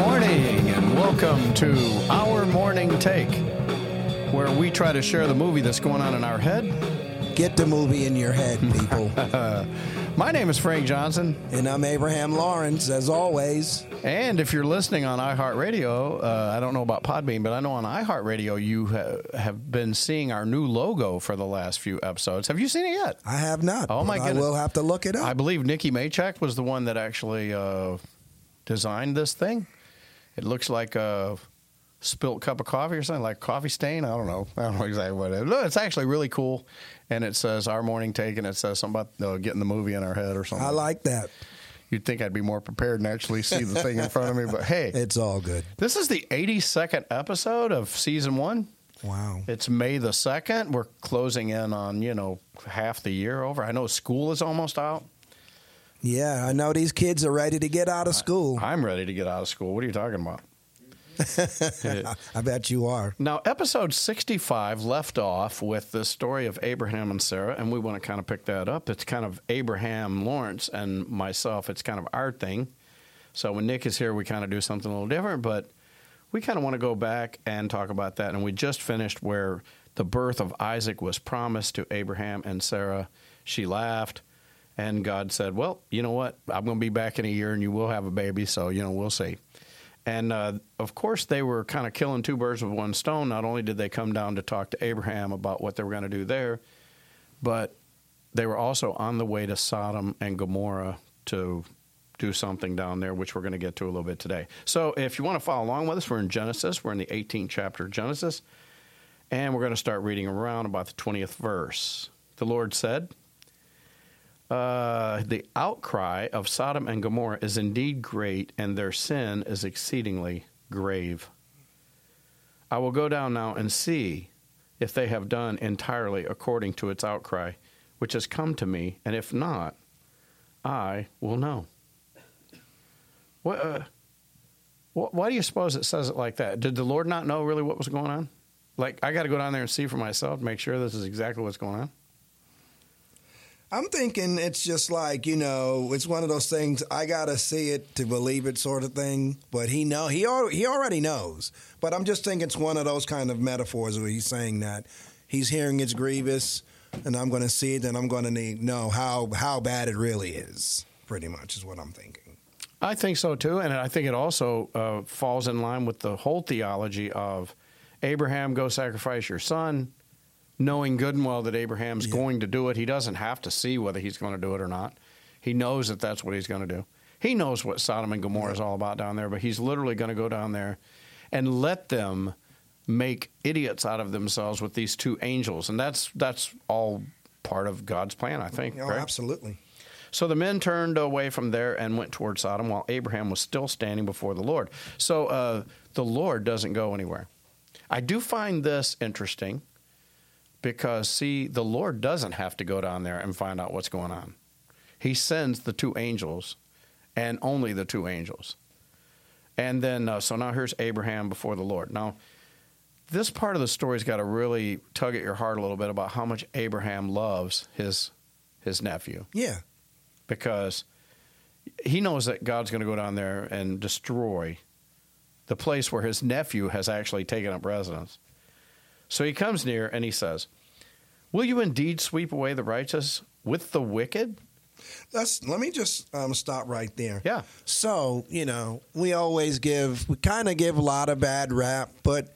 morning, and welcome to Our Morning Take, where we try to share the movie that's going on in our head. Get the movie in your head, people. My name is Frank Johnson, and I'm Abraham Lawrence, as always. and if you're listening on iHeartRadio, uh, I don't know about Podbean, but I know on iHeartRadio you ha- have been seeing our new logo for the last few episodes. Have you seen it yet? I have not. Oh, my goodness. I will have to look it up. I believe Nikki Maychak was the one that actually uh, designed this thing. It looks like a spilt cup of coffee or something, like coffee stain. I don't know. I don't know exactly what it is. No, it's actually really cool. And it says our morning take, and it says something about uh, getting the movie in our head or something. I like that. You'd think I'd be more prepared and actually see the thing in front of me, but hey, It's all good. this is the 82nd episode of season one. Wow. It's May the 2nd. We're closing in on, you know, half the year over. I know school is almost out. Yeah, I know these kids are ready to get out of school. I'm ready to get out of school. What are you talking about? I bet you are. Now, episode 65 left off with the story of Abraham and Sarah, and we want to kind of pick that up. It's kind of Abraham, Lawrence, and myself. It's kind of our thing. So when Nick is here, we kind of do something a little different, but we kind of want to go back and talk about that. And we just finished where the birth of Isaac was promised to Abraham and Sarah. She laughed, and God said, Well, you know what? I'm going to be back in a year, and you will have a baby, so, you know, we'll see. And uh, of course, they were kind of killing two birds with one stone. Not only did they come down to talk to Abraham about what they were going to do there, but they were also on the way to Sodom and Gomorrah to do something down there, which we're going to get to a little bit today. So if you want to follow along with us, we're in Genesis. We're in the 18th chapter of Genesis, and we're going to start reading around about the 20th verse. The Lord said, uh, the outcry of Sodom and Gomorrah is indeed great, and their sin is exceedingly grave. I will go down now and see if they have done entirely according to its outcry, which has come to me, and if not, I will know. What, uh, wh- why do you suppose it says it like that? Did the Lord not know really what was going on? Like, I got to go down there and see for myself, make sure this is exactly what's going on? I'm thinking it's just like you know, it's one of those things. I gotta see it to believe it, sort of thing. But he know he al- he already knows. But I'm just thinking it's one of those kind of metaphors where he's saying that he's hearing it's grievous, and I'm going to see it, and I'm going to need know how how bad it really is. Pretty much is what I'm thinking. I think so too, and I think it also uh, falls in line with the whole theology of Abraham, go sacrifice your son, knowing good and well that Abraham's Yeah. going to do it. He doesn't have to see whether he's going to do it or not. He knows that that's what he's going to do. He knows what Sodom and Gomorrah is all about down there, but he's literally going to go down there and let them make idiots out of themselves with these two angels, and that's that's all part of God's plan, I think. Oh, right? absolutely. So the men turned away from there and went toward Sodom while Abraham was still standing before the Lord. So uh, the Lord doesn't go anywhere. I do find this interesting because, see, the Lord doesn't have to go down there and find out what's going on. He sends the two angels and only the two angels. And then, uh, so now here's Abraham before the Lord. Now, this part of the story's got to really tug at your heart a little bit about how much Abraham loves his his nephew Yeah. because he knows that God's going to go down there and destroy the place where his nephew has actually taken up residence. So he comes near and he says, Will you indeed sweep away the righteous with the wicked? Let's let me just um, stop right there. Yeah. So you know, we always give, we kind of give a lot of bad rap, but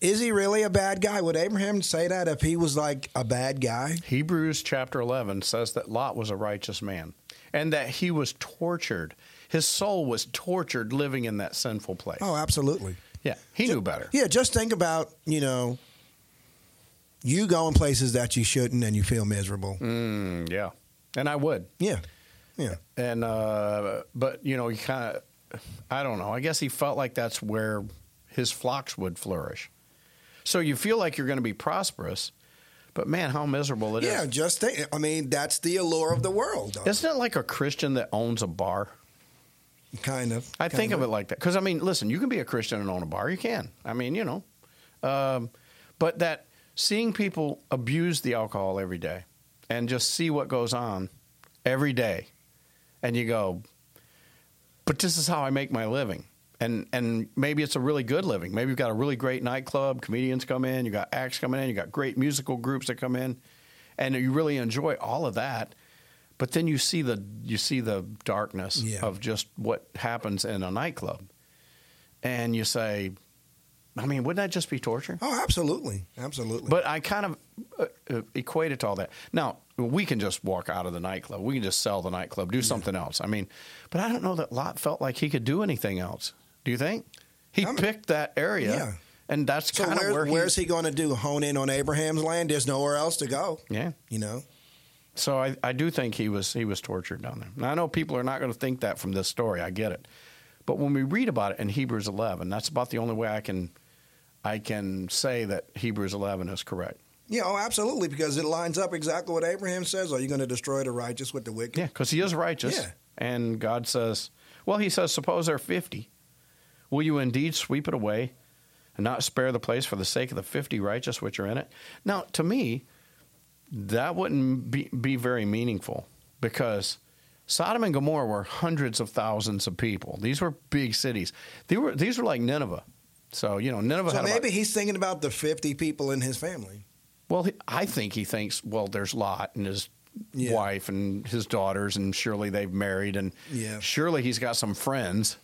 is he really a bad guy? Would Abraham say that if he was like a bad guy? Hebrews chapter 11 says that Lot was a righteous man and that he was tortured. His soul was tortured living in that sinful place. Oh, absolutely. Yeah, he knew better. Yeah, just think about you know, you going places that you shouldn't and you feel miserable. Mm, yeah. And I would. Yeah, yeah. and uh, but you know he kind of I don't know. I guess he felt like that's where his flocks would flourish. So you feel like you're going to be prosperous, but man, how miserable it is! Yeah, just think. I mean, that's the allure of the world. Though. Isn't it like a Christian that owns a bar? Kind of. I think of it like that because I mean, listen, you can be a Christian and own a bar. You can. I mean, you know, um, but that seeing people abuse the alcohol every day and just see what goes on every day, and you go, but this is how I make my living. And and maybe it's a really good living. Maybe you've got a really great nightclub, comedians come in, you got acts coming in, you got great musical groups that come in, and you really enjoy all of that. But then you see the you see the darkness Yeah. of just what happens in a nightclub, and you say, I mean, wouldn't that just be torture? Oh, absolutely, absolutely. But I kind of uh, uh, equate it to all that. Now, we can just walk out of the nightclub. We can just sell the nightclub, do something else. I mean, but I don't know that Lot felt like he could do anything else. Do you think? He I'm- picked that area, Yeah. and that's so kind of where, where he, where's he going to do? Hone in on Abraham's land? There's nowhere else to go. Yeah. You know. So I, I do think he was he was tortured down there. Now I know people are not going to think that from this story. I get it, but when we read about it in Hebrews 11, that's about the only way I can I can say that Hebrews 11 is correct. Yeah, oh, absolutely, because it lines up exactly what Abraham says. Are you going to destroy the righteous with the wicked? Yeah, because he is righteous. Yeah. And God says, well, he says, suppose there are 50. Will you indeed sweep it away and not spare the place for the sake of the 50 righteous which are in it? Now, to me, that wouldn't be, be very meaningful because Sodom and Gomorrah were hundreds of thousands of people. These were big cities. They were, these were like Nineveh. So, you know, Nineveh So had about- maybe he's thinking about the 50 people in his family. well, he- I think he thinks, well, there's Lot and his Yeah. wife and his daughters, and surely they've married, and Yeah. surely he's got some friends.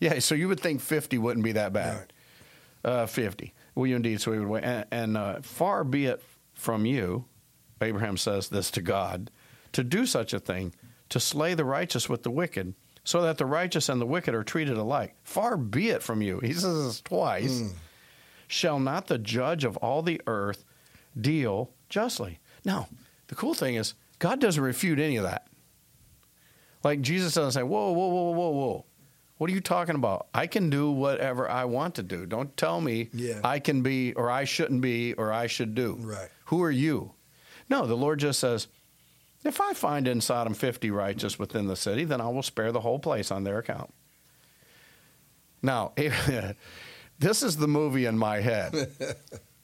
Yeah, so you would think 50 wouldn't be that bad. Right. Uh, 50. Well, you indeed sweep it away? And, and uh, far be it from you, Abraham says this to God, to do such a thing, to slay the righteous with the wicked, so that the righteous and the wicked are treated alike. Far be it from you. He says this twice. Hmm. Shall not the judge of all the earth deal justly? Now, the cool thing is, God doesn't refute any of that. Like Jesus doesn't say, whoa, whoa, whoa, whoa, whoa. What are you talking about? I can do whatever I want to do. Don't tell me Yeah. I can be or I shouldn't be or I should do. Right. Who are you? No, the Lord just says, if I find in Sodom 50 righteous within the city, then I will spare the whole place on their account. Now, this is the movie in my head.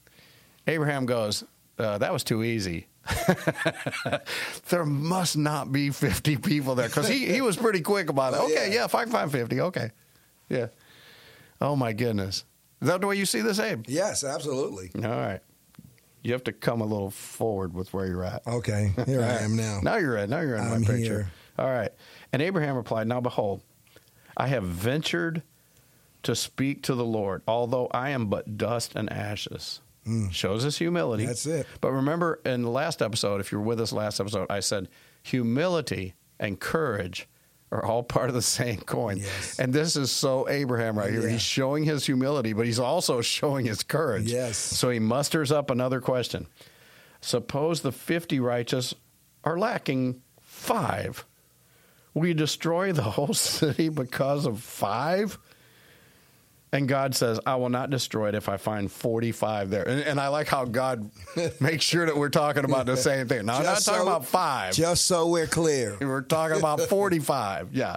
Abraham goes, uh, that was too easy. there must not be 50 people there because he, he was pretty quick about it. Oh, Okay, yeah. yeah, if I can find 50, okay. Yeah. Oh, my goodness. Is that the way you see this, Abe? Yes, absolutely. All right. You have to come a little forward with where you're at. Okay, here I am now. Now you're in. Now you're in I'm my picture. here. All right. And Abraham replied, Now behold, I have ventured to speak to the Lord, although I am but dust and ashes. Hmm. Shows us humility. That's it. But remember in the last episode, if you were with us last episode, I said humility and courage are all part of the same coin. Yes. And this is so Abraham right here. Yeah. He's showing his humility, but he's also showing his courage. Yes. So he musters up another question. Suppose the 50 righteous are lacking five. Will you destroy the whole city because of five? And God says, I will not destroy it if I find 45 there. And, and I like how God makes sure that we're talking about the same thing. Now, I'm not talking so- about five. Just so we're clear. We're talking about 45. Yeah.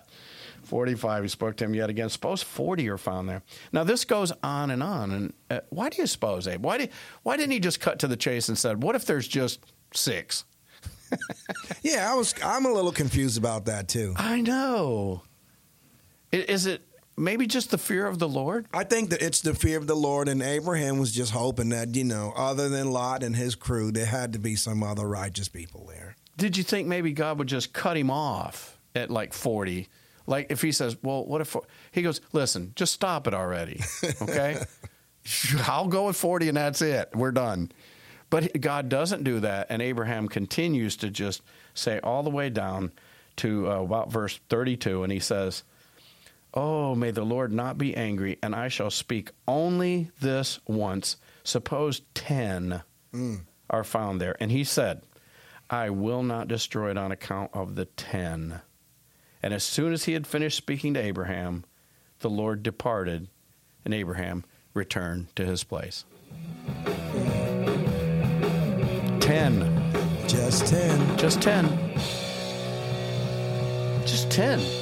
45. He spoke to him yet again. Suppose 40 are found there. Now, this goes on and on. And uh, why do you suppose, Abe? Why, did, why didn't he just cut to the chase and said, what if there's just six? Yeah, I was. I'm a little confused about that too. I know. Is it maybe just the fear of the Lord? I think that it's the fear of the Lord, and Abraham was just hoping that you know, other than Lot and his crew, there had to be some other righteous people there. Did you think maybe God would just cut him off at like 40? Like if he says, well, what if he goes, listen, just stop it already. Okay. I'll go at 40 and that's it. We're done. But God doesn't do that. And Abraham continues to just say all the way down to uh, about verse 32. And he says, Oh, may the Lord not be angry, and I shall speak only this once. Suppose 10 mm. are found there. And he said, I will not destroy it on account of the 10. And as soon as he had finished speaking to Abraham, the Lord departed, and Abraham returned to his place. 10. Just ten. Just 10. Just 10.